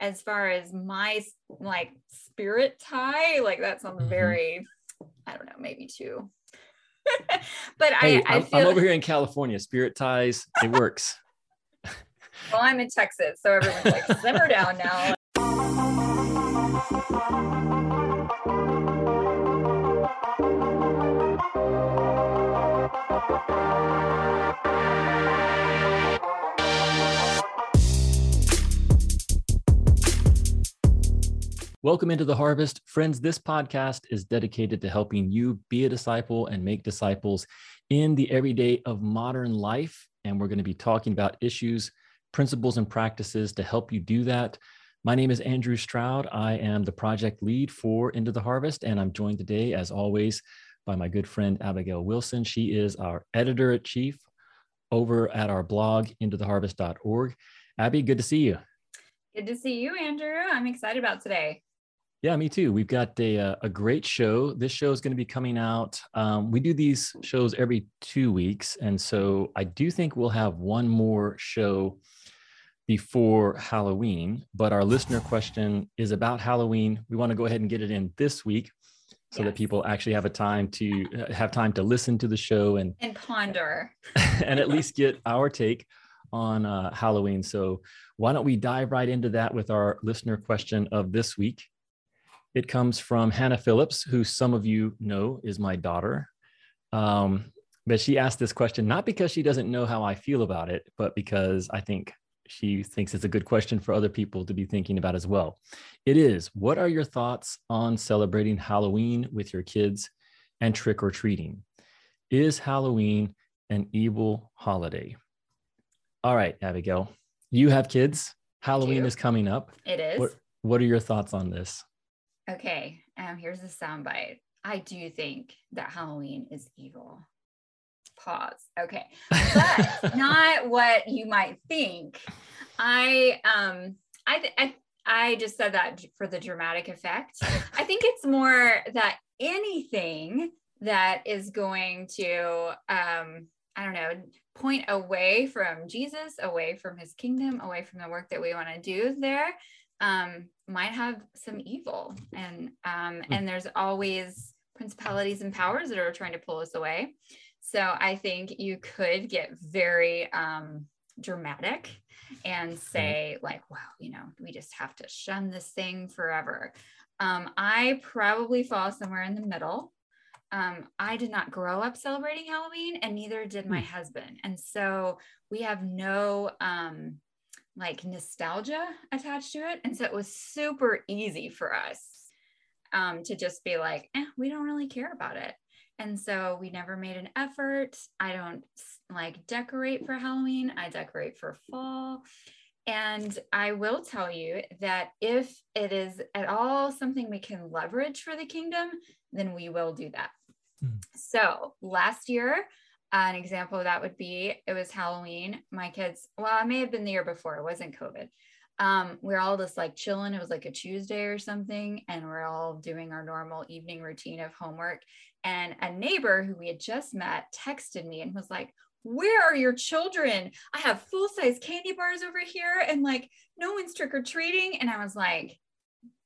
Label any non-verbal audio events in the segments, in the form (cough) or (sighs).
as far as my like spirit tie, like that sounds mm-hmm. very, I don't know, maybe two. (laughs) but hey, I, I am feel... over here in California. Spirit ties, it works. (laughs) well, I'm in Texas, so everyone's like, simmer down now. Welcome into the harvest. Friends, this podcast is dedicated to helping you be a disciple and make disciples in the everyday of modern life. And we're going to be talking about issues, principles, and practices to help you do that. My name is Andrew Stroud. I am the project lead for Into the Harvest, and I'm joined today, as always, by my good friend Abigail Wilson. She is our editor at chief over at our blog, intotheharvest.org. Abby, good to see you. Good to see you, Andrew. I'm excited about today. Yeah, me too. We've got a, uh, a great show. This show is going to be coming out. Um, we do these shows every two weeks. And so I do think we'll have one more show before Halloween. But our listener question is about Halloween. We want to go ahead and get it in this week so yes. that people actually have a time to uh, have time to listen to the show and and ponder (laughs) and at least get our take on uh, Halloween. So why don't we dive right into that with our listener question of this week? It comes from Hannah Phillips, who some of you know is my daughter. Um, but she asked this question not because she doesn't know how I feel about it, but because I think she thinks it's a good question for other people to be thinking about as well. It is What are your thoughts on celebrating Halloween with your kids and trick or treating? Is Halloween an evil holiday? All right, Abigail, you have kids. Halloween is coming up. It is. What, what are your thoughts on this? Okay, um, here's a soundbite. I do think that Halloween is evil. Pause. Okay, but (laughs) not what you might think. I um I I I just said that for the dramatic effect. I think it's more that anything that is going to um I don't know point away from Jesus, away from his kingdom, away from the work that we want to do there um, might have some evil and um, hmm. and there's always principalities and powers that are trying to pull us away so i think you could get very um, dramatic and say like wow you know we just have to shun this thing forever um, i probably fall somewhere in the middle um, I did not grow up celebrating Halloween, and neither did my hmm. husband. And so we have no um, like nostalgia attached to it. And so it was super easy for us um, to just be like, eh, we don't really care about it. And so we never made an effort. I don't like decorate for Halloween, I decorate for fall. And I will tell you that if it is at all something we can leverage for the kingdom, then we will do that. Mm. So last year, an example of that would be it was Halloween. My kids, well, it may have been the year before, it wasn't COVID. Um, we are all just like chilling. It was like a Tuesday or something, and we're all doing our normal evening routine of homework. And a neighbor who we had just met texted me and was like, Where are your children? I have full size candy bars over here, and like no one's trick or treating. And I was like,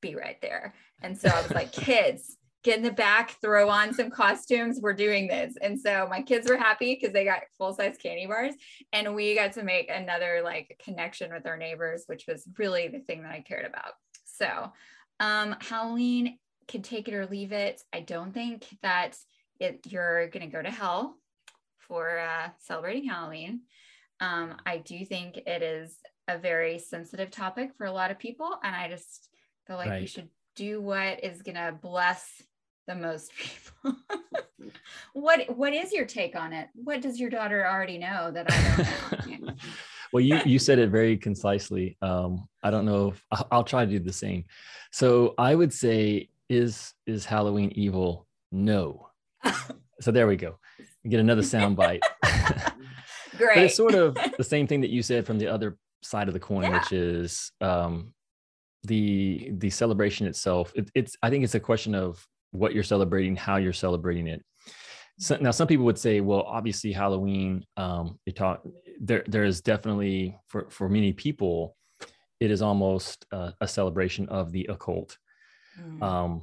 Be right there. And so I was like, (laughs) Kids, get in the back, throw on some costumes. We're doing this. And so my kids were happy because they got full size candy bars. And we got to make another like connection with our neighbors, which was really the thing that I cared about. So um, Halloween can take it or leave it. I don't think that it, you're going to go to hell for uh, celebrating Halloween. Um, I do think it is a very sensitive topic for a lot of people. And I just feel like right. we should do what is going to bless the most (laughs) people. what what is your take on it? What does your daughter already know that I don't know? (laughs) well, you you said it very concisely. Um, I don't know if I'll, I'll try to do the same. So I would say, is is Halloween evil? No. so there we go. Get another sound bite. Great. (laughs) but it's sort of the same thing that you said from the other side of the coin, yeah. which is um, the the celebration itself. It, it's I think it's a question of what you're celebrating, how you're celebrating it. So, now, some people would say, well, obviously Halloween, um, they talk there. There is definitely for for many people, it is almost uh, a celebration of the occult. Mm. Um,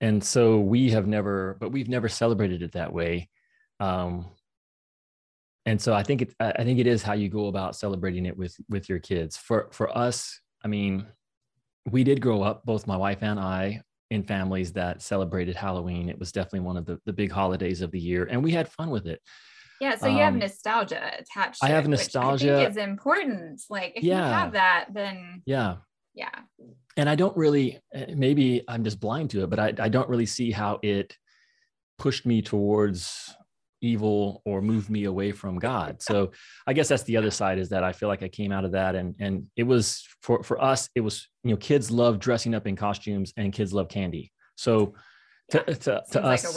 and so we have never, but we've never celebrated it that way. Um, and so I think it, I think it is how you go about celebrating it with with your kids. For for us, I mean, we did grow up, both my wife and I, in families that celebrated Halloween. It was definitely one of the the big holidays of the year, and we had fun with it. Yeah, so you have Um, nostalgia attached. To I have it, nostalgia. I think is important. Like if you have that, then Yeah, yeah, and I don't really, eh, maybe I'm just blind to it, but I, I don't really see how it pushed me towards evil or move me away from God. So I guess that's the other side is that I feel like I came out of that and and it was for for us it was you know kids love dressing up in costumes and kids love candy. So to, Yeah, to, to seems like a us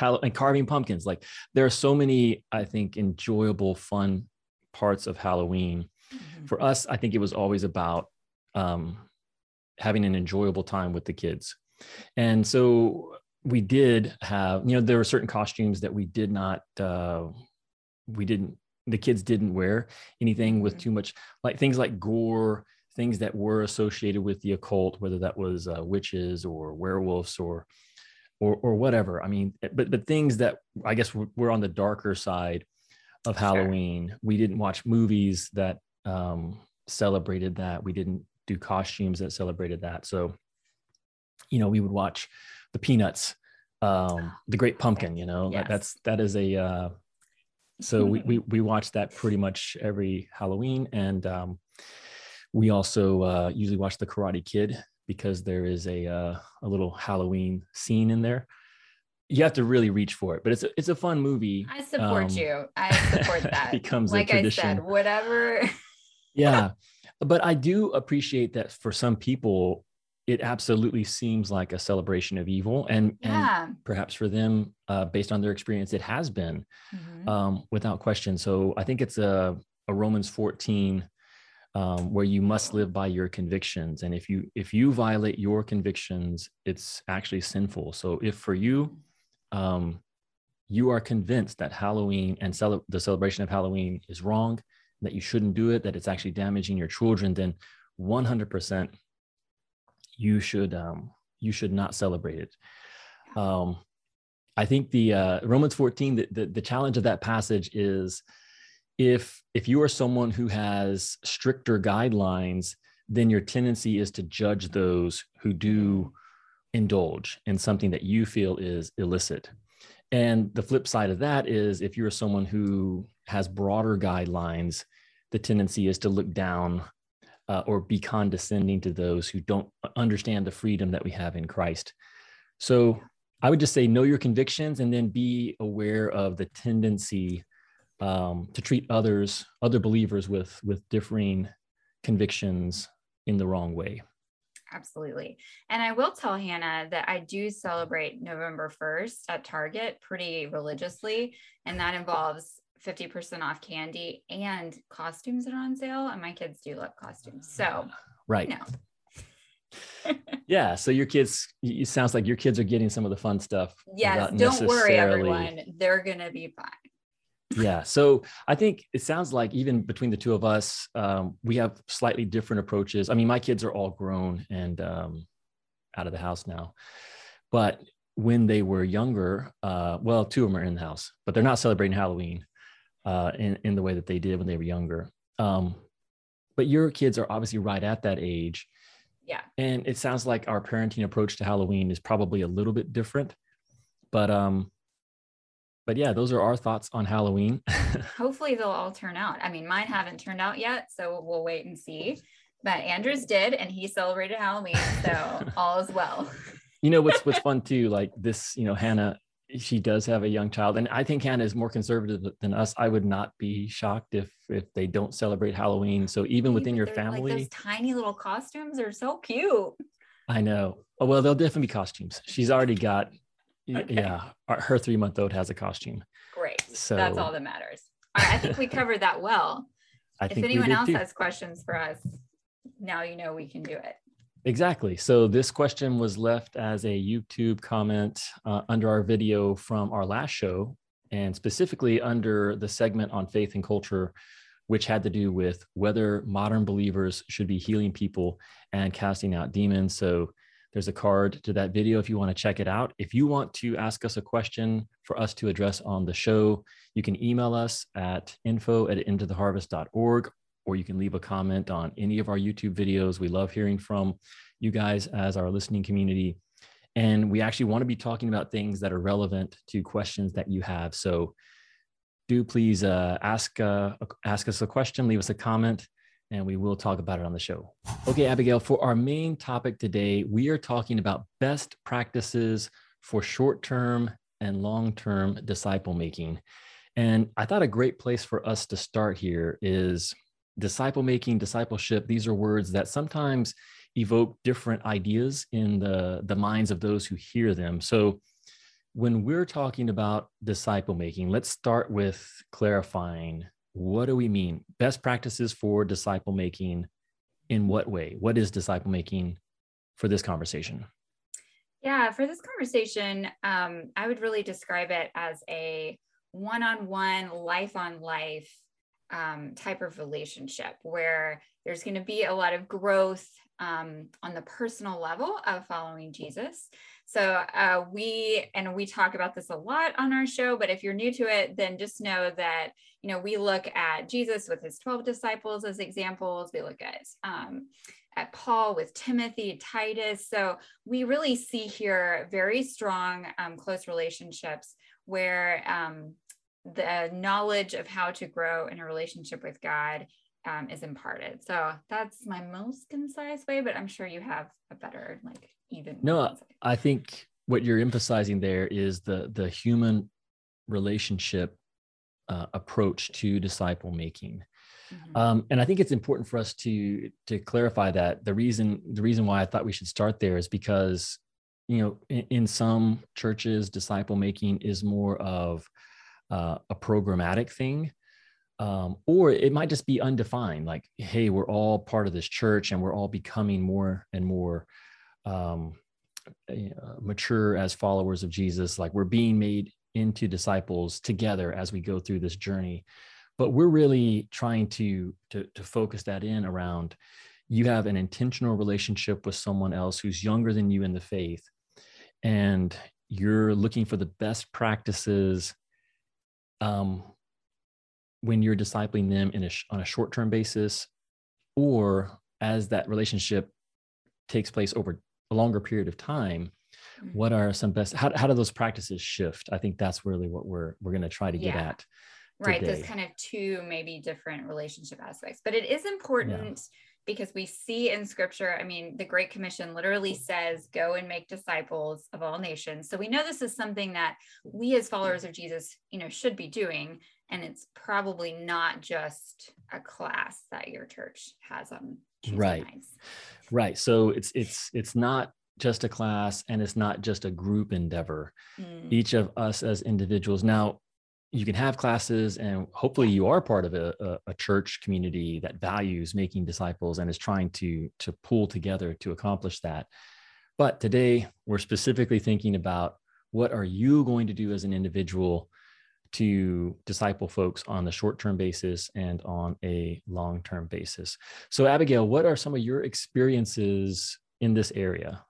win. (laughs) And carving pumpkins like there are so many I think enjoyable fun parts of Halloween Mhm. for us, I think it was always about um, having an enjoyable time with the kids. And so we did have, you know, there were certain costumes that we did not, uh, we didn't, the kids didn't wear anything with Mhm. too much, like things like gore, things that were associated with the occult, whether that was uh, witches or werewolves or, or, or whatever. I mean, but, but things that I guess were on the darker side of Sure. Halloween. We didn't watch movies that um, celebrated that. We didn't do costumes that celebrated that. So, you know, we would watch the Peanuts, um, the Great Pumpkin. You know, Yes. that's that is a. Uh, so we, we (laughs) we watch that pretty much every Halloween, and um, we also uh, usually watch the Karate Kid because there is a uh, a little Halloween scene in there. You have to really reach for it, but it's a, it's a fun movie. I support Um, you. I (laughs) support that. becomes a like I tradition. said, whatever. yeah but i do appreciate that for some people it absolutely seems like a celebration of evil and and perhaps for them uh, based on their experience it has been Mhm. um, without question. So i think it's a, a romans 14 um, where you must live by your convictions and if you if you violate your convictions it's actually sinful. So if for you um, you are convinced that halloween and cele- the celebration of halloween is wrong that you shouldn't do it that it's actually damaging your children then 100% you should um, you should not celebrate it. Um, i think the uh, romans 14 the, the, the challenge of that passage is if if you are someone who has stricter guidelines then your tendency is to judge those who do indulge in something that you feel is illicit. And the flip side of that is if you're someone who has broader guidelines, the tendency is to look down uh, or be condescending to those who don't understand the freedom that we have in Christ. So I would just say know your convictions and then be aware of the tendency um, to treat others, other believers with with differing convictions in the wrong way. Absolutely. And I will tell Hannah that I do celebrate November 1st at Target pretty religiously. And that involves 50% off candy and costumes that are on sale. And my kids do love costumes. So, (sighs) Right. you know, (laughs) Yeah. So your kids, it sounds like your kids are getting some of the fun stuff. yes, don't worry, everyone. They're going to be fine. (laughs) yeah so i think it sounds like even between the two of us um, we have slightly different approaches i mean my kids are all grown and um, out of the house now but when they were younger uh, well two of them are in the house but they're not celebrating halloween uh, in, in the way that they did when they were younger um, but your kids are obviously right at that age Yeah. and it sounds like our parenting approach to halloween is probably a little bit different but um but yeah those are our thoughts on halloween (laughs) Hopefully, they'll all turn out. I mean, mine haven't turned out yet. So we'll wait and see. But Andrew's did, and he celebrated Halloween. So (laughs) all is well. you know what's what's fun too like this you know hannah she does have a young child and i think hannah is more conservative than us i would not be mm-hmm. shocked if if they don't celebrate halloween so even within your They're Like family those tiny little costumes are so cute. i know oh, well they'll definitely be costumes she's already got Okay. yeah uh, her three month old has a costume Great. so That's all that matters. All right, I think we (laughs) covered that well. i if anyone else too. has questions for us, now you know we can do it. Exactly. So this question was left as a YouTube comment uh, under our video from our last show, and specifically under the segment on faith and culture which had to do with whether modern believers should be healing people and casting out demons. So there's a card to that video if you want to check it out. If you want to ask us a question for us to address on the show, you can email us at info at intotheharvest.org or you can leave a comment on any of our YouTube videos. We love hearing from you guys as our listening community. And we actually want to be talking about things that are relevant to questions that you have. So do please uh, ask, uh, ask us a question, leave us a comment and we will talk about it on the show. Okay, Abigail, for our main topic today, we are talking about best practices for short term and long term disciple making. And I thought a great place for us to start here is disciple making, discipleship. These are words that sometimes evoke different ideas in the, the minds of those who hear them. So when we're talking about disciple making, let's start with clarifying what do we mean? Best practices for disciple making in what way? What is disciple making for this conversation? Yeah, for this conversation, um, I would really describe it as a one on one, life on life um, type of relationship where there's going to be a lot of growth um, on the personal level of following Jesus. So uh, we and we talk about this a lot on our show, but if you're new to it, then just know that you know we look at Jesus with his 12 disciples as examples. We look at um, at Paul with Timothy, Titus. So we really see here very strong, um, close relationships where um, the knowledge of how to grow in a relationship with God um, is imparted. So that's my most concise way, but I'm sure you have a better, like, even. No, I think what you're emphasizing there is the the human relationship uh, approach to disciple making. Mm-hmm. Um, and I think it's important for us to to clarify that the reason the reason why I thought we should start there is because you know in, in some churches disciple making is more of uh, a programmatic thing um, or it might just be undefined like hey we're all part of this church and we're all becoming more and more um, uh, mature as followers of jesus. Like we're being made into disciples together as we go through this journey. But we're really trying to to, to focus that in around you have an intentional relationship with someone else who's younger than you in the faith and you're looking for the best practices um, when you're discipling them in a, on a short-term basis or as that relationship takes place over a longer period of time mm-hmm. what are some best how, how do those practices shift i think that's really what we're we're going to try to get yeah. at right there's kind of two maybe different relationship aspects but it is important yeah because we see in scripture, I mean, the Great Commission literally says, go and make disciples of all nations. So we know this is something that we as followers of Jesus, you know, should be doing. And it's probably not just a class that your church has on Tuesday right. Nights. Right. So it's it's it's not just a class and it's not just a group endeavor. Mm. Each of us as individuals. Now, you can have classes and hopefully you are part of a, a, a, church community that values making disciples and is trying to to pull together to accomplish that. But today we're specifically thinking about what are you going to do as an individual to disciple folks on the short-term basis and on a long-term basis? So abigail what are some of your experiences in this area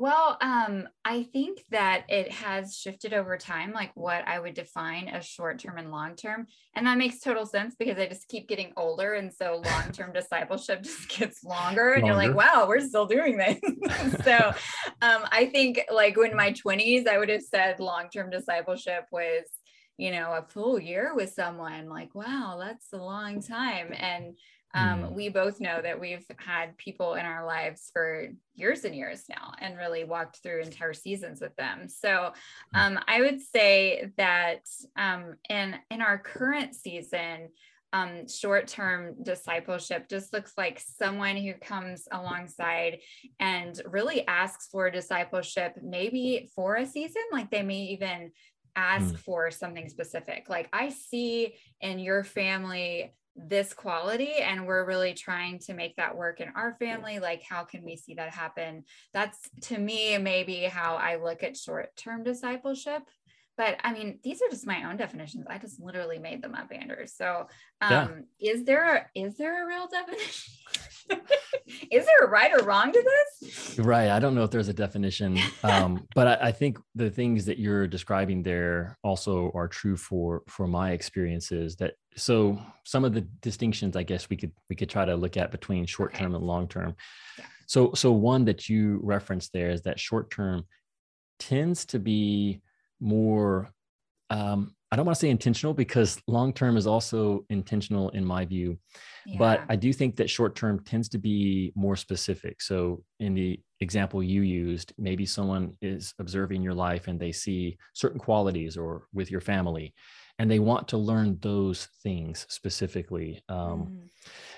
well, um, I think that it has shifted over time, like what I would define as short term and long term. And that makes total sense because I just keep getting older. And so long term (laughs) discipleship just gets longer. And longer. you're like, wow, we're still doing this. (laughs) so um, I think like when my 20s, I would have said long term discipleship was, you know, a full year with someone. Like, wow, that's a long time. And um, mm. we both know that we've had people in our lives for years and years now and really walked through entire seasons with them so mm. um, i would say that um, in in our current season um, short-term discipleship just looks like someone who comes alongside and really asks for discipleship maybe for a season like they may even ask mm. for something specific like i see in your family this quality and we're really trying to make that work in our family like how can we see that happen that's to me maybe how i look at short-term discipleship but I mean, these are just my own definitions. I just literally made them up, Andrew. So, um, Yeah. is there a, is there a real definition? (laughs) is there a right or wrong to this? Right. I don't know if there's a definition, um, (laughs) but I, I think the things that you're describing there also are true for for my experiences. That so some of the distinctions, I guess we could we could try to look at between short term and long term. Yeah. So so one that you referenced there is that short term tends to be more. Um, I don't want to say intentional because long term is also intentional in my view but I do think that short term tends to be more specific. So, in the example you used, maybe someone is observing your life and they see certain qualities or with your family, and they want to learn those things specifically. Um, Mhm.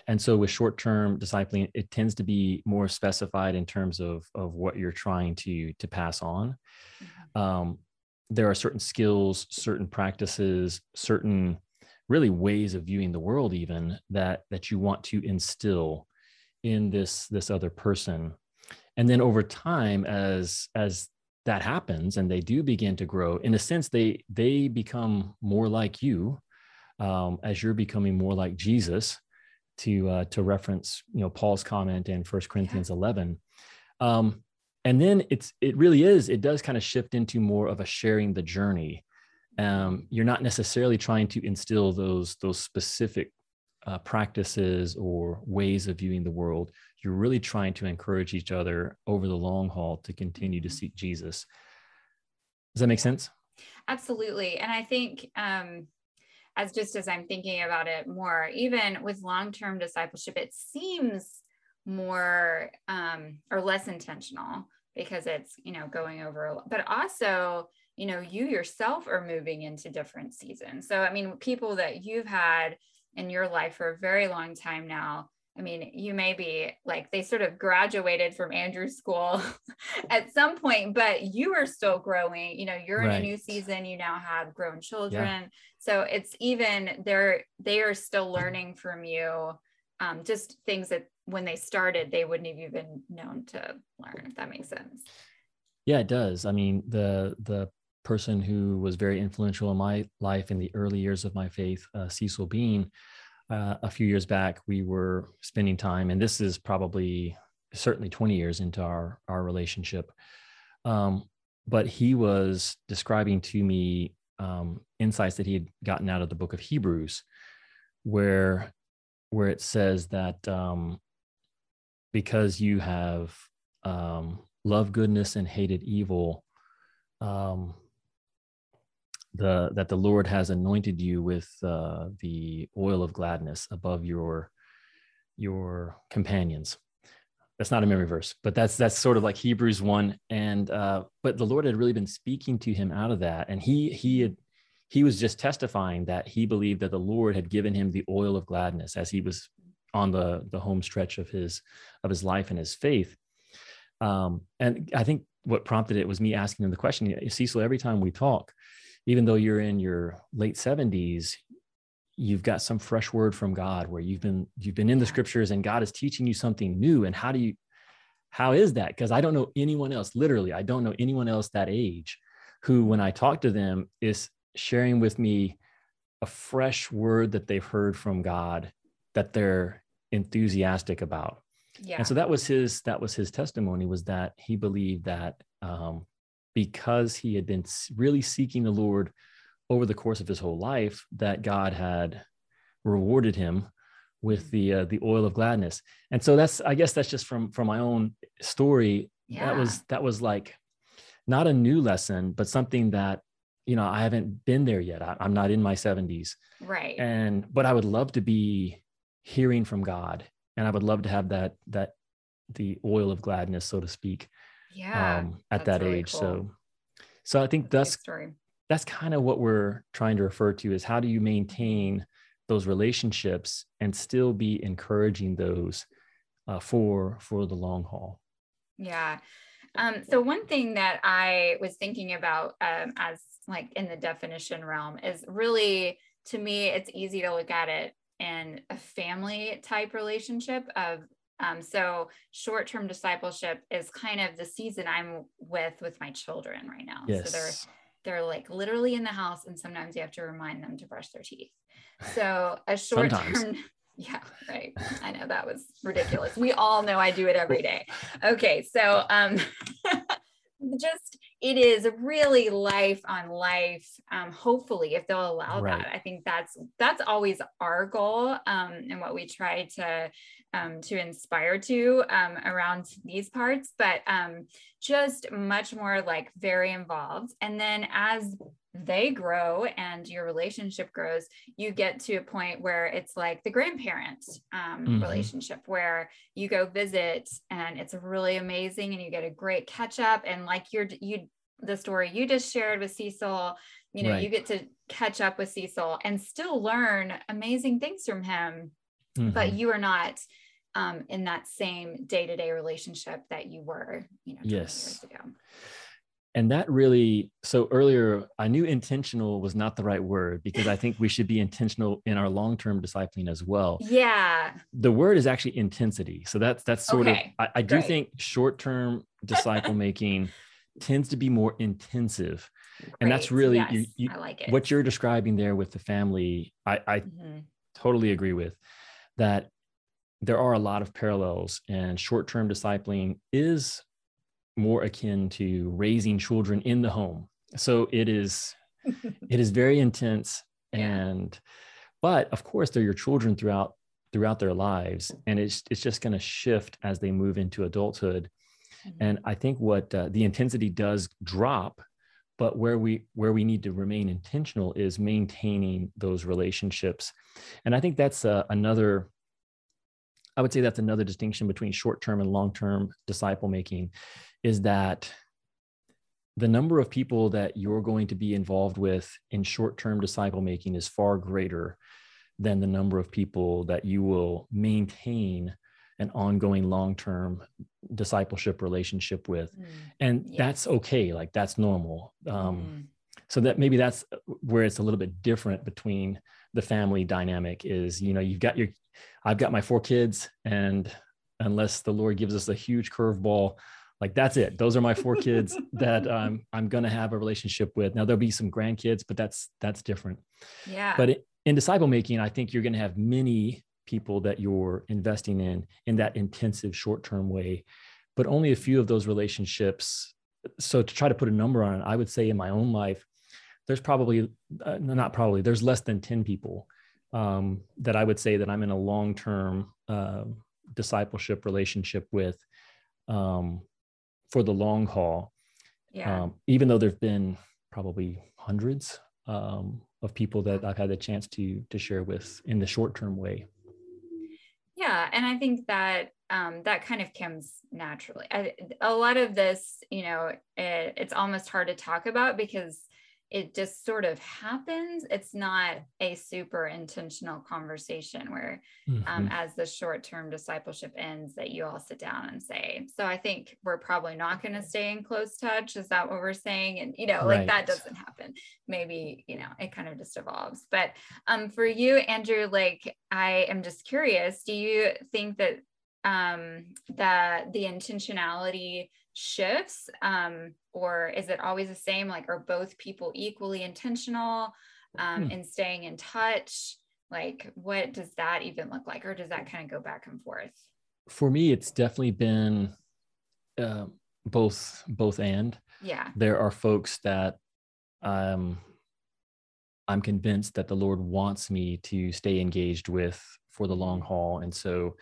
And so, with short term discipling, it tends to be more specified in terms of, of what you're trying to, to pass on Mhm. um, there are certain skills, certain practices, certain really ways of viewing the world, even that that you want to instill in this this other person, and then over time, as as that happens and they do begin to grow, in a sense, they they become more like you um, as you're becoming more like Jesus. To uh, to reference, you know, Paul's comment in First Corinthians 11. Um, and then it's it really is it does kind of shift into more of a sharing the journey um, you're not necessarily trying to instill those those specific uh, practices or ways of viewing the world you're really trying to encourage each other over the long haul to continue to Mhm. seek jesus does that make sense Absolutely. And I think um as just as I'm thinking about it more, even with long-term discipleship, it seems more um or less intentional because it's, you know, going over a lot, but also, you know, you yourself are moving into different seasons. So I mean, people that you've had in your life for a very long time now, I mean, you may be like they sort of graduated from Andrew's school (laughs) at some point, but you are still growing. You know, you're in a new season. You now have grown children. So it's even they're they are still learning from you. Um, just things that when they started, they wouldn't have even known to learn, if that makes sense. yeah it does i mean the the person who was very influential in my life in the early years of my faith uh, cecil bean uh, a few years back we were spending time and this is probably certainly 20 years into our our relationship um, but he was describing to me um, insights that he had gotten out of the book of hebrews where where it says that um, because you have um, loved goodness and hated evil um, the that the Lord has anointed you with uh, the oil of gladness above your your companions. That's not a memory verse, but that's that's sort of like Hebrews one. And uh, but the Lord had really been speaking to him out of that, and he he had he was just testifying that he believed that the Lord had given him the oil of gladness as he was on the the home stretch of his of his life and his faith. Um, and I think what prompted it was me asking him the question, Cecil. Every time we talk, even though you're in your late 70s you've got some fresh word from god where you've been you've been in the scriptures and god is teaching you something new. And how do you how is that? Because i don't know anyone else literally i don't know anyone else that age who when i talk to them is sharing with me a fresh word that they've heard from god that they're enthusiastic about. Yeah. and so that was his that was his testimony was that he believed that um, because he had been really seeking the lord over the course of his whole life that god had rewarded him with the uh, the oil of gladness. And so that's i guess that's just from from my own story. That was that was like not a new lesson but something that you know i haven't been there yet. I, i'm not in my 70s right. and but i would love to be hearing from god and i would love to have that that the oil of gladness so to speak yeah. um at that really age cool. so so i think That's that's that's kind of what we're trying to refer to is how do you maintain those relationships and still be encouraging those uh, for for the long haul Yeah. Um, so one thing that I was thinking about um, as like in the definition realm is really to me it's easy to look at it in a family type relationship of um, so short-term discipleship is kind of the season I'm with with my children right now. So they're they're like literally in the house and sometimes you have to remind them to brush their teeth. So a (laughs) short term (laughs) yeah right. I know that was ridiculous. We all know i do it every day. Okay so um (laughs) just it is really life on life um, hopefully if they'll allow right. that i think that's that's always our goal um, and what we try to um, to inspire to um, around these parts but um, just much more like very involved and then as they grow and your relationship grows, you get to a point where it's like the grandparent um, mm-hmm. relationship where you go visit and it's really amazing and you get a great catch up. And like you're, you, the story you just shared with Cecil, you know, right. you get to catch up with Cecil and still learn amazing things from him, mm-hmm. but you are not um, in that same day to day relationship that you were, you know, yes. years ago and that really so earlier i knew intentional was not the right word because i think we should be intentional in our long-term discipling as well yeah the word is actually intensity so that's that's sort okay. of i, I do Great. think short-term (laughs) disciple making tends to be more intensive Great. and that's really yes, you, you, I like it. what you're describing there with the family i i mm-hmm. totally agree with that there are a lot of parallels and short-term discipling is more akin to raising children in the home. So it is (laughs) it is very intense and but of course they're your children throughout throughout their lives and it's it's just going to shift as they move into adulthood. Mm-hmm. And I think what uh, the intensity does drop but where we where we need to remain intentional is maintaining those relationships. And I think that's uh, another I would say that's another distinction between short term and long term disciple making is that the number of people that you're going to be involved with in short term disciple making is far greater than the number of people that you will maintain an ongoing long term discipleship relationship with. Mm, and yeah. that's okay. Like that's normal. Um, mm. So that maybe that's where it's a little bit different between the family dynamic is, you know, you've got your, I've got my four kids and unless the Lord gives us a huge curveball, like that's it. Those are my four kids (laughs) that um, i'm going to have a relationship with. Now there'll be some grandkids but that's that's different. Yeah. But in disciple making i think you're going to have many people that you're investing in in that intensive short-term way. But only a few of those relationships so to try to put a number on it i would say in my own life there's probably uh, not probably there's less than 10 people um, that i would say that i'm in a long-term uh, discipleship relationship with. Um, for the long haul. Yeah. Um, even though there've been probably hundreds um, of people that I've had the chance to to share with in the short term way. Yeah, and I think that um, that kind of comes naturally. I, a lot of this, you know, it, it's almost hard to talk about because it just sort of happens. It's not a super intentional conversation where, um, mm-hmm. um, as the short term discipleship ends, that you all sit down and say. So I think we're probably not going to stay in close touch. Is that what we're saying? And, you know, right. like that doesn't happen. Maybe, you know, it kind of just evolves. But um, for you, Andrew, like I am just curious do you think that um, that the intentionality shifts um, or is it always the same? Like are both people equally intentional um, hmm. in staying in touch? Like what does that even look like or does that kind of go back and forth? For me it's definitely been uh, both both and. Yeah. There are folks that um i'm convinced that the lord wants me to stay engaged with for the long mm-hmm. haul. And so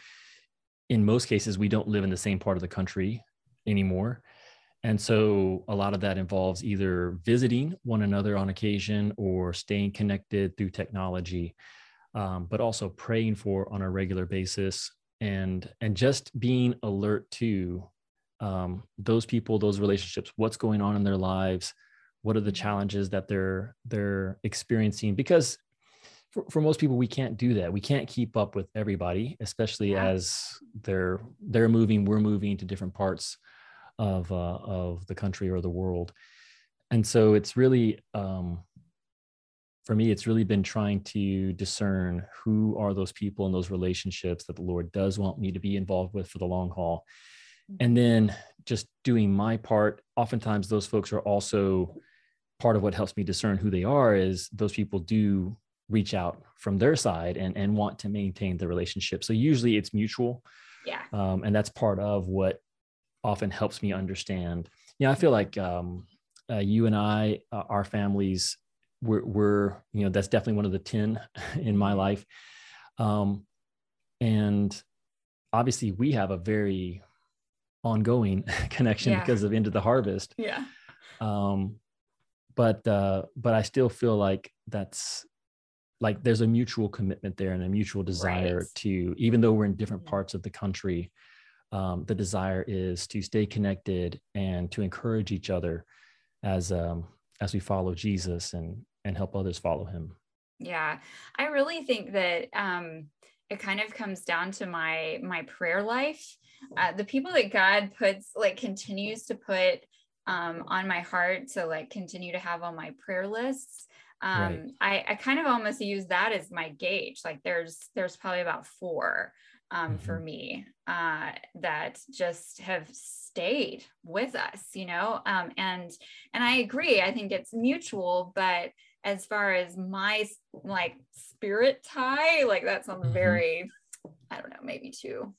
in most cases we don't live in the same part of the country anymore. And so a lot of that involves either visiting one another on occasion or staying connected through technology, um, but also praying for on a regular basis and and just being alert to um, those people, those relationships, what's going on in their lives, what are the challenges that they're they're experiencing because for, for most people we can't do that. We can't keep up with everybody especially yeah. as they're they're moving we're moving to different parts of uh, of the country or the world. And so it's really um, for me it's really been trying to discern who are those people and those relationships that the lord does want me to be involved with for the long haul. And then just doing my part. Oftentimes those folks are also part of what helps me discern who they are is those people do reach out from their side and and want to maintain the relationship. So usually it's mutual yeah. um, and that's part of what often helps me understand. You know i feel like um, uh, you and i uh, our families we're, we're you know that's definitely one of the 10 (laughs) in my life. Um, and obviously we have a very ongoing (laughs) connection Yeah. because of into the harvest. Yeah. Um but uh but i still feel like that's like there's a mutual commitment there and a mutual desire Right. to even though we're in different Mhm. parts of the country um the desire is to stay connected and to encourage each other as um as we follow jesus and and help others follow him Yeah, I really think that um, it kind of comes down to my my prayer life. Uh, the people that God puts like continues to put um, on my heart to like continue to have on my prayer lists. Um, Right. I, I kind of almost use that as my gauge. Like there's there's probably about four um, for me uh, that just have stayed with us, you know. Um, and and I agree. I think it's mutual, but as far as my like spirit tie, like that sounds Mhm. very, I don't know, maybe too.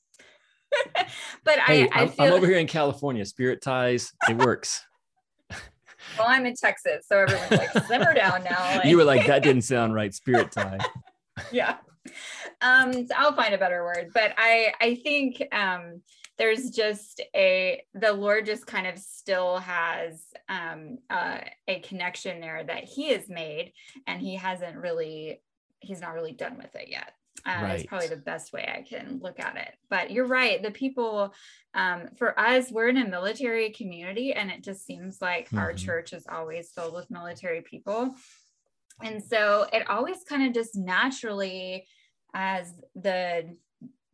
(laughs) but hey I, I feel I'm over here in california spirit ties it works well, I'm in Texas, so everyone's like, simmer (laughs) down now. like- you were like that didn't sound right spirit tie (laughs) yeah um so i'll find a better word but i i think um there's just a the lord just kind of still has um uh, a connection there that he has made and he hasn't really he's not really done with it yet uh, It's Right. probably the best way I can look at it. But you're right. The people, um, for us, we're in a military community, and it just seems like our Mhm. church is always filled with military people and so it always kind of just naturally as the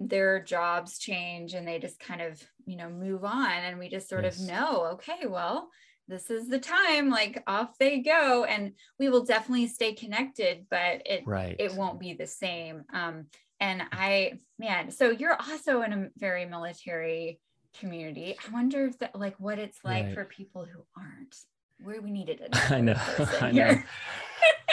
their jobs change and they just kind of you know move on and we just sort Yes. of know okay well this is the time like off they go. And we will definitely stay connected but it right. it won't be the same. Um and i man so you're also in a very military community. I wonder if that like what it's like Right. for people who aren't. Where we needed it (laughs) I know, (laughs) I know,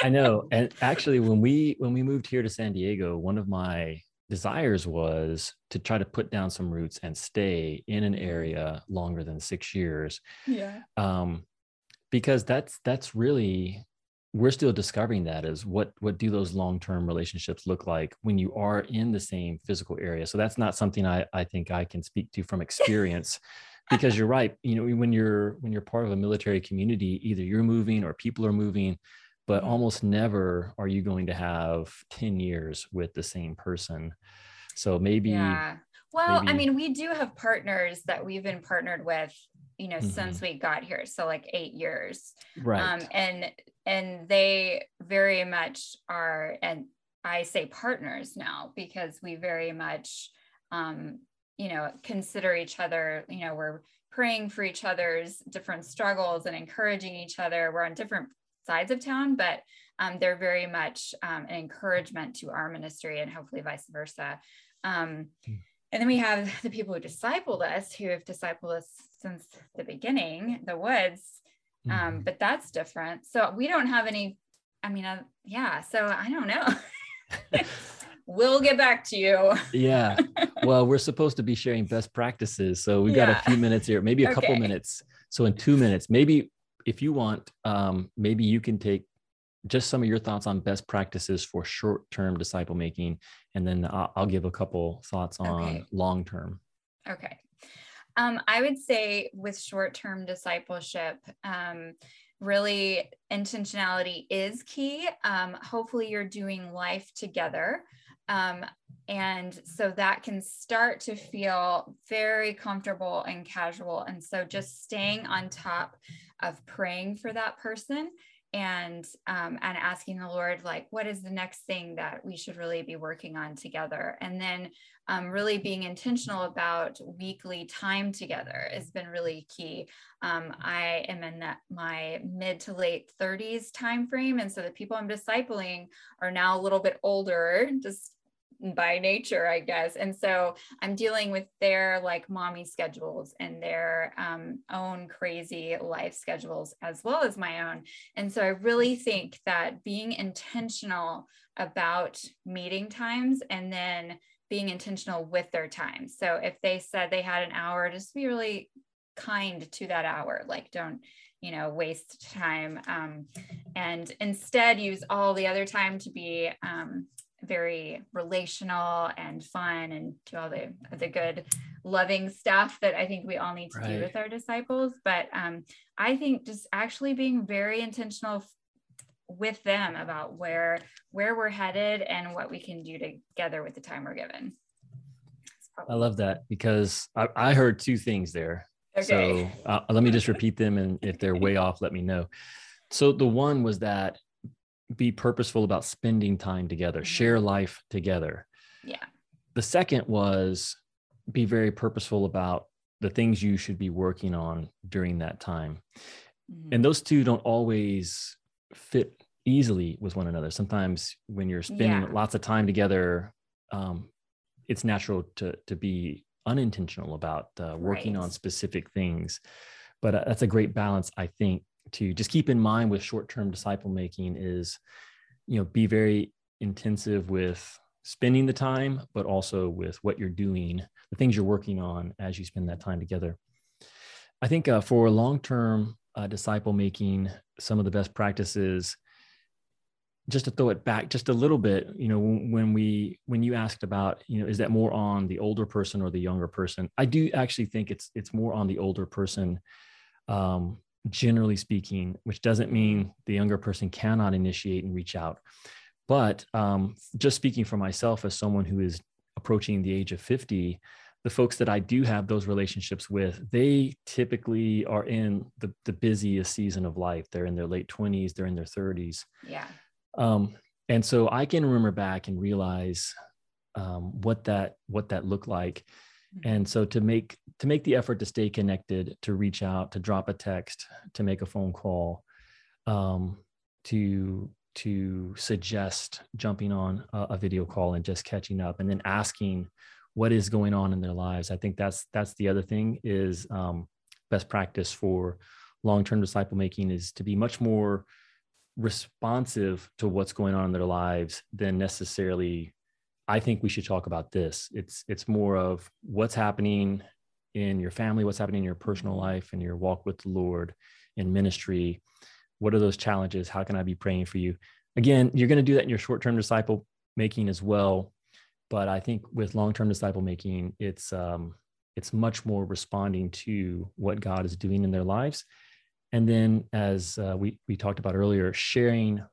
I know. And actually, when we when we moved here to San Diego, one of my desires was to try to put down some roots and stay in an area longer than six years, yeah um, because that's that's really we're still discovering that is what what do those long term relationships look like when you are in the same physical area. So that's not something I I think I can speak to from experience. (laughs) because you're right you know when you're when you're part of a military community either you're moving or people are moving but Mhm. almost never are you going to have 10 years with the same person so maybe Yeah. Well, I mean, we do have partners that we've been partnered with, you know, since Mm-hmm. we got here. So like eight years. right Um, and and they very much are, and I say partners now because we very much um, you know, consider each other, you know, we're praying for each other's different struggles and encouraging each other. We're on different sides of town, but um, they're very much um, an encouragement to our ministry and hopefully vice versa. Um, and then we have (laughs) the people who discipled us, who have discipled us since the beginning, the woods. Um, Mhm. but that's different. So we don't have any. I mean, uh, yeah. So I don't know. (laughs) we'll get back to you. yeah (laughs) well we're supposed to be sharing best practices so we've got Yeah. a few minutes here maybe a couple minutes so in two minutes maybe if you want um, maybe you can take just some of your thoughts on best practices for short-term disciple making and then i'll, I'll give a couple thoughts on Okay. long-term Okay. Um, I would say with short term discipleship, um, really intentionality is key. Um, hopefully, you're doing life together. Um, and so that can start to feel very comfortable and casual. And so just staying on top of praying for that person and um, and asking the Lord, like, what is the next thing that we should really be working on together? And then um, really being intentional about weekly time together has been really key. Um, I am in that my mid to late 30s time frame, and so the people I'm discipling are now a little bit older, just by nature, I guess. And so I'm dealing with their like mommy schedules and their um, own crazy life schedules as well as my own. And so I really think that being intentional about meeting times and then being intentional with their time. So if they said they had an hour, just be really kind to that hour. Like don't you know waste time um, and instead use all the other time to be um, very relational and fun and do all the the good loving stuff that I think we all need to right. do with our disciples. But um, I think just actually being very intentional with them about where where we're headed and what we can do together with the time we're given. I love that because I, I heard two things there. Okay. So uh, let me just repeat them, and if they're (laughs) way off, let me know. So the one was that be purposeful about spending time together, mm-hmm. share life together. Yeah. The second was be very purposeful about the things you should be working on during that time. Mm-hmm. And those two don't always fit easily with one another. Sometimes when you're spending yeah. lots of time together, um, it's natural to to be unintentional about uh, working right. on specific things. But uh, that's a great balance, I think, to just keep in mind with short-term disciple making is you know be very intensive with spending the time but also with what you're doing the things you're working on as you spend that time together. I think uh, for long-term uh, disciple making some of the best practices just to throw it back just a little bit you know when we when you asked about you know is that more on the older person or the younger person? I do actually think it's it's more on the older person um, generally speaking, which doesn't mean the younger person cannot initiate and reach out. But um, just speaking for myself as someone who is approaching the age of 50, the folks that I do have those relationships with, they typically are in the, the busiest season of life. They're in their late 20s, they're in their 30s. Yeah. Um, and so I can remember back and realize um, what that what that looked like. And so to make to make the effort to stay connected to reach out to drop a text to make a phone call um, to to suggest jumping on a, a, video call and just catching up and then asking what is going on in their lives i think that's that's the other thing is um, best practice for long-term disciple making is to be much more responsive to what's going on in their lives than necessarily I think we should talk about this. It's it's more of what's happening in your family, what's happening in your personal life and your walk with the Lord in ministry. What are those challenges? How can I be praying for you? Again, you're going to do that in your short-term disciple making as well, but I think with long-term disciple making, it's um, it's much more responding to what God is doing in their lives, and then as uh, we we talked about earlier, sharing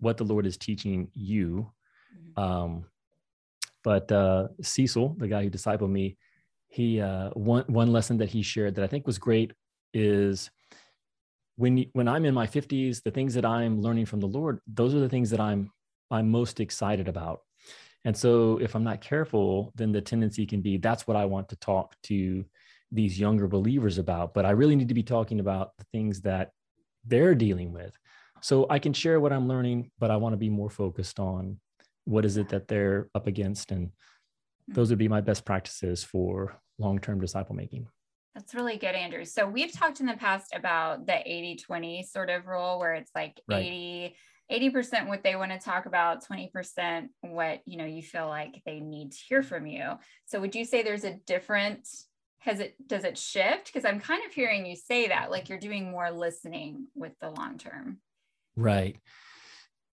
what the Lord is teaching you. Mm-hmm. Um, but uh, Cecil, the guy who discipled me, he uh, one one lesson that he shared that I think was great is when when I'm in my 50s, the things that I'm learning from the Lord, those are the things that I'm I'm most excited about. And so if I'm not careful, then the tendency can be that's what I want to talk to these younger believers about. But I really need to be talking about the things that they're dealing with. So I can share what I'm learning, but I want to be more focused on what is it that they're up against? And those would be my best practices for long-term disciple making. That's really good andrew. So we've talked in the past about the 80-20 sort of rule where it's like right. 80 80% what they want to talk about 20% what you know you feel like they need to hear from you. So would you say there's a different has it does it shift? Because i'm kind of hearing you say that like you're doing more listening with the long term. Right.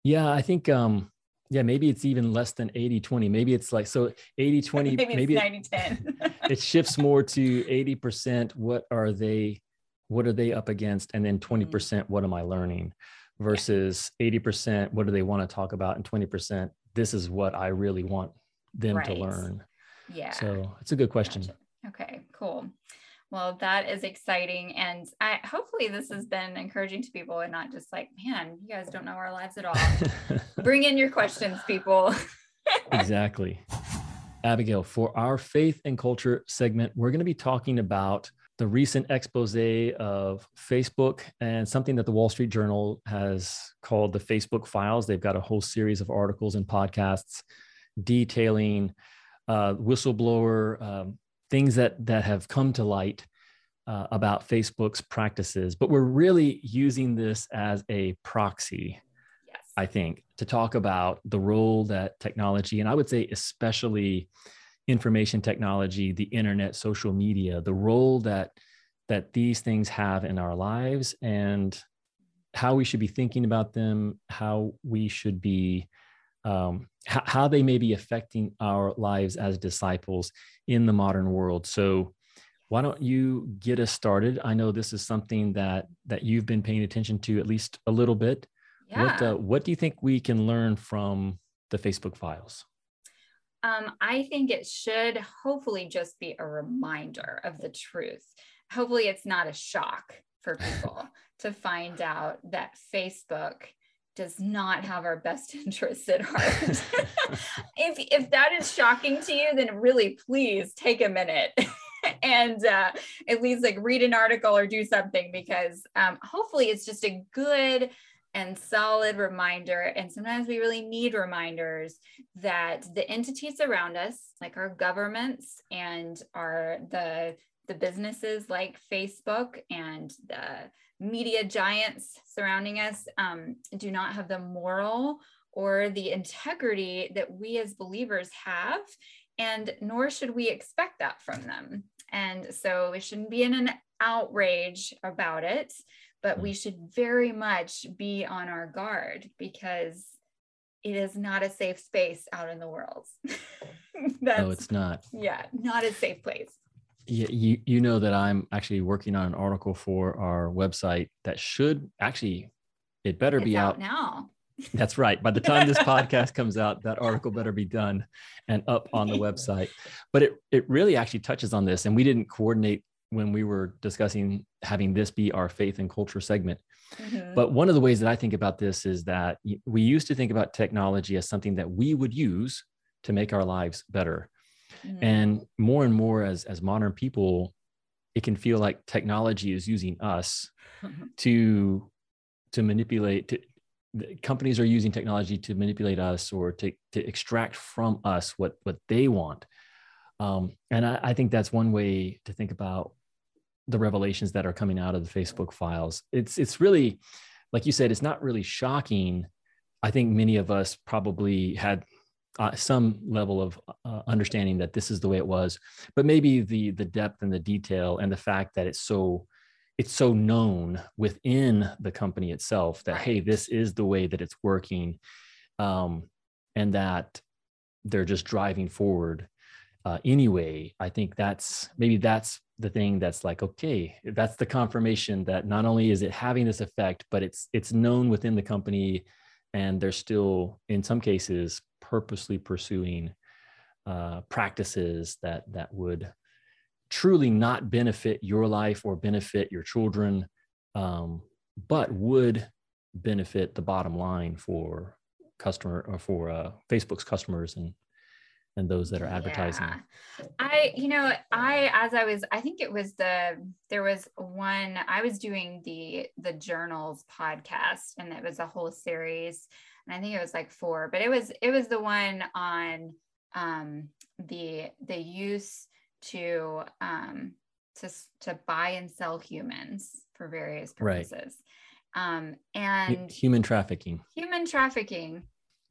Yeah i think um yeah maybe it's even less than 80 20 maybe it's like so 80 20 (laughs) maybe, maybe 90 10 (laughs) it shifts more to 80% what are they what are they up against? And then 20% mm-hmm. what am i learning? Versus yeah. 80% what do they want to talk about? And 20% this is what i really want them right. to learn. Yeah. So it's a good question. Gotcha. okay cool well, that is exciting. And I hopefully this has been encouraging to people and not just like, man, you guys don't know our lives at all. (laughs) Bring in your questions, people. exactly. Abigail, for our faith and culture segment, we're going to be talking about the recent expose of Facebook and something that the Wall Street Journal has called the Facebook files. They've got a whole series of articles and podcasts detailing uh, whistleblower um, things that that have come to light uh, about Facebook's practices, but we're really using this as a proxy, yes. I think, to talk about the role that technology, and I would say especially information technology, the internet, social media, the role that that these things have in our lives and how we should be thinking about them, how we should be, um, h- how they may be affecting our lives as disciples in the modern world. So, why don't you get us started? I know this is something that that you've been paying attention to at least a little bit. Yeah. What uh, what do you think we can learn from the Facebook files? Um, I think it should hopefully just be a reminder of the truth. Hopefully, it's not a shock for people (laughs) to find out that Facebook does not have our best (laughs) interests at heart. (laughs) if if that is shocking to you, then really please take a minute (laughs) and uh, at least like read an article or do something because um, hopefully it's just a good and solid reminder. And sometimes we really need reminders that the entities around us, like our governments and our the the businesses like Facebook and the media giants surrounding us, um, do not have the moral or the integrity that we as believers have, and nor should we expect that from them. And so we shouldn't be in an outrage about it but we should very much be on our guard because it is not a safe space out in the world. (laughs) no, it's not. Yeah, not a safe place. Yeah, you you know that I'm actually working on an article for our website that should actually it better it's be out, out now. (laughs) That's right. By the time this (laughs) podcast comes out, that article better be done and up on the website. But it it really actually touches on this, and we didn't coordinate when we were discussing having this be our faith and culture segment. Mm-hmm. But one of the ways that I think about this is that we used to think about technology as something that we would use to make our lives better. Mm-hmm. And more and more as, as modern people, it can feel like technology is using us to, to manipulate, to, companies are using technology to manipulate us or to, to extract from us what, what they want. Um, and I, I think that's one way to think about the revelations that are coming out of the Facebook files. It's it's really, like you said, it's not really shocking. I think many of us probably had uh, some level of uh, understanding that this is the way it was, but maybe the the depth and the detail and the fact that it's so it's so known within the company itself that hey, this is the way that it's working, um, and that they're just driving forward uh, anyway. I think that's maybe that's the thing that's like okay that's the confirmation that not only is it having this effect but it's it's known within the company and they're still in some cases purposely pursuing uh, practices that that would truly not benefit your life or benefit your children um, but would benefit the bottom line for customer or for uh, facebook's customers and and those that are advertising yeah. i you know i as i was i think it was the there was one i was doing the the journals podcast and it was a whole series and i think it was like four but it was it was the one on um the the use to um to to buy and sell humans for various purposes right. um and human trafficking human trafficking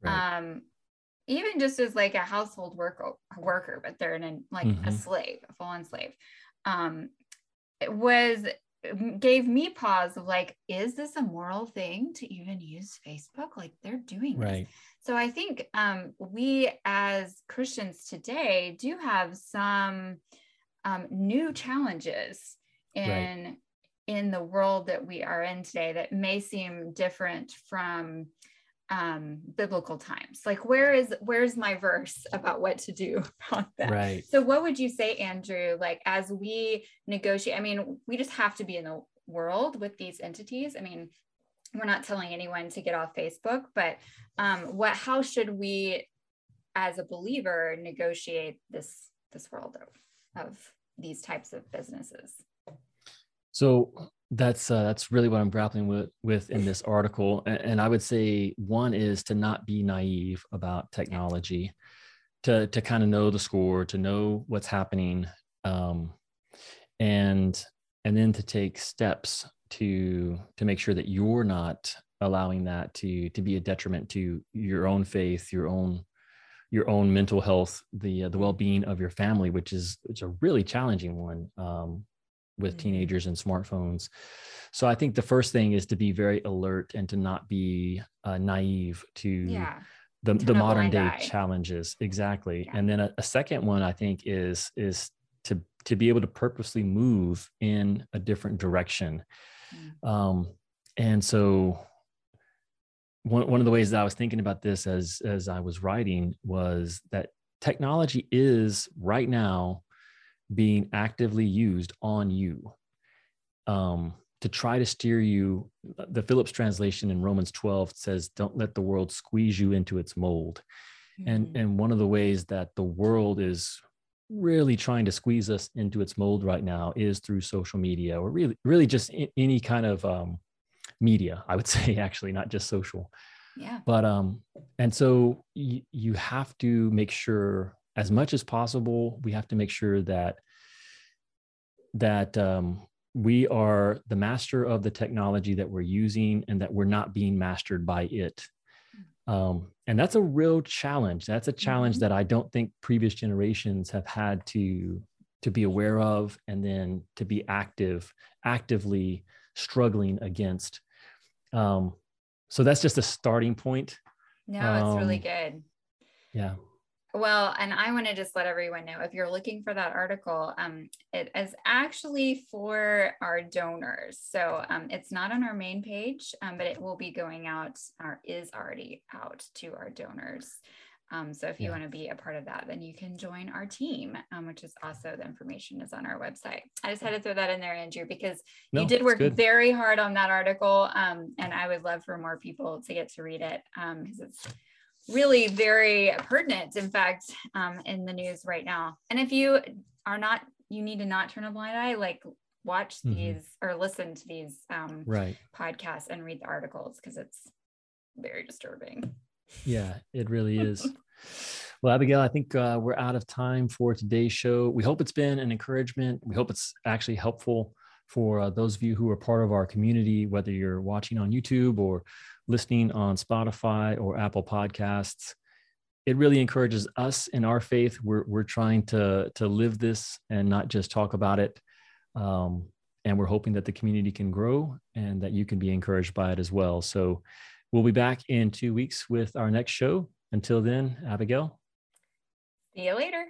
right. um even just as like a household worker worker but they're in a, like mm-hmm. a slave a full-on slave um it was gave me pause of like is this a moral thing to even use facebook like they're doing right this. so i think um we as christians today do have some um, new challenges in right. in the world that we are in today that may seem different from um, biblical times. Like where is where's my verse about what to do (laughs) about that? Right. So what would you say andrew like as we negotiate i mean we just have to be in the world with these entities. I mean we're not telling anyone to get off facebook but um, what how should we as a believer negotiate this this world of, of these types of businesses? So that's uh, that's really what I'm grappling with with in this article, and, and, I would say one is to not be naive about technology. to to kind of know the score, to know what's happening, um, and and then to take steps to to make sure that you're not allowing that to to be a detriment to your own faith, your own your own mental health, the uh, the well being of your family, which is it's a really challenging one um, with mm-hmm. teenagers and smartphones. So I think the first thing is to be very alert and to not be uh, naive to yeah. the, the modern day eye. challenges. Exactly. Yeah. And then a, a second one I think is is to to be able to purposely move in a different direction. Mm. Um, and so one, one of the ways that I was thinking about this as as I was writing was that technology is right now being actively used on you um, to try to steer you. The Phillips translation in Romans 12 says, "Don't let the world squeeze you into its mold." Mm-hmm. And and one of the ways that the world is really trying to squeeze us into its mold right now is through social media or really really just any kind of um, media i would (laughs) say actually not just social yeah but um and so y- you have to make sure as much as possible we have to make sure that that um we are the master of the technology that we're using and that we're not being mastered by it um, and that's a real challenge that's a challenge mm-hmm. that i don't think previous generations have had to to be aware of and then to be active actively struggling against um, so that's just a starting point. No, it's really um, good. Yeah. Well, and I want to just let everyone know if you're looking for that article, um, it is actually for our donors. So um, it's not on our main page, um, but it will be going out or is already out to our donors. Um, so if you yeah. want to be a part of that, then you can join our team, um, which is also the information is on our website. I just had to throw that in there, Andrew, because no, you did work very hard on that article. Um, and I would love for more people to get to read it because it's really very pertinent, in fact, um, in the news right now. And if you are not, you need to not turn a blind eye, like watch mm-hmm. these or listen to these um, right. podcasts and read the articles because it's very disturbing. Yeah, it really is. (laughs) Well, Abigail, I think uh, we're out of time for today's show. We hope it's been an encouragement. We hope it's actually helpful for uh, those of you who are part of our community, whether you're watching on YouTube or listening on Spotify or Apple Podcasts. It really encourages us in our faith. We're, we're trying to, to live this and not just talk about it. Um, and we're hoping that the community can grow and that you can be encouraged by it as well. So We'll be back in two weeks with our next show. Until then, Abigail. See you later.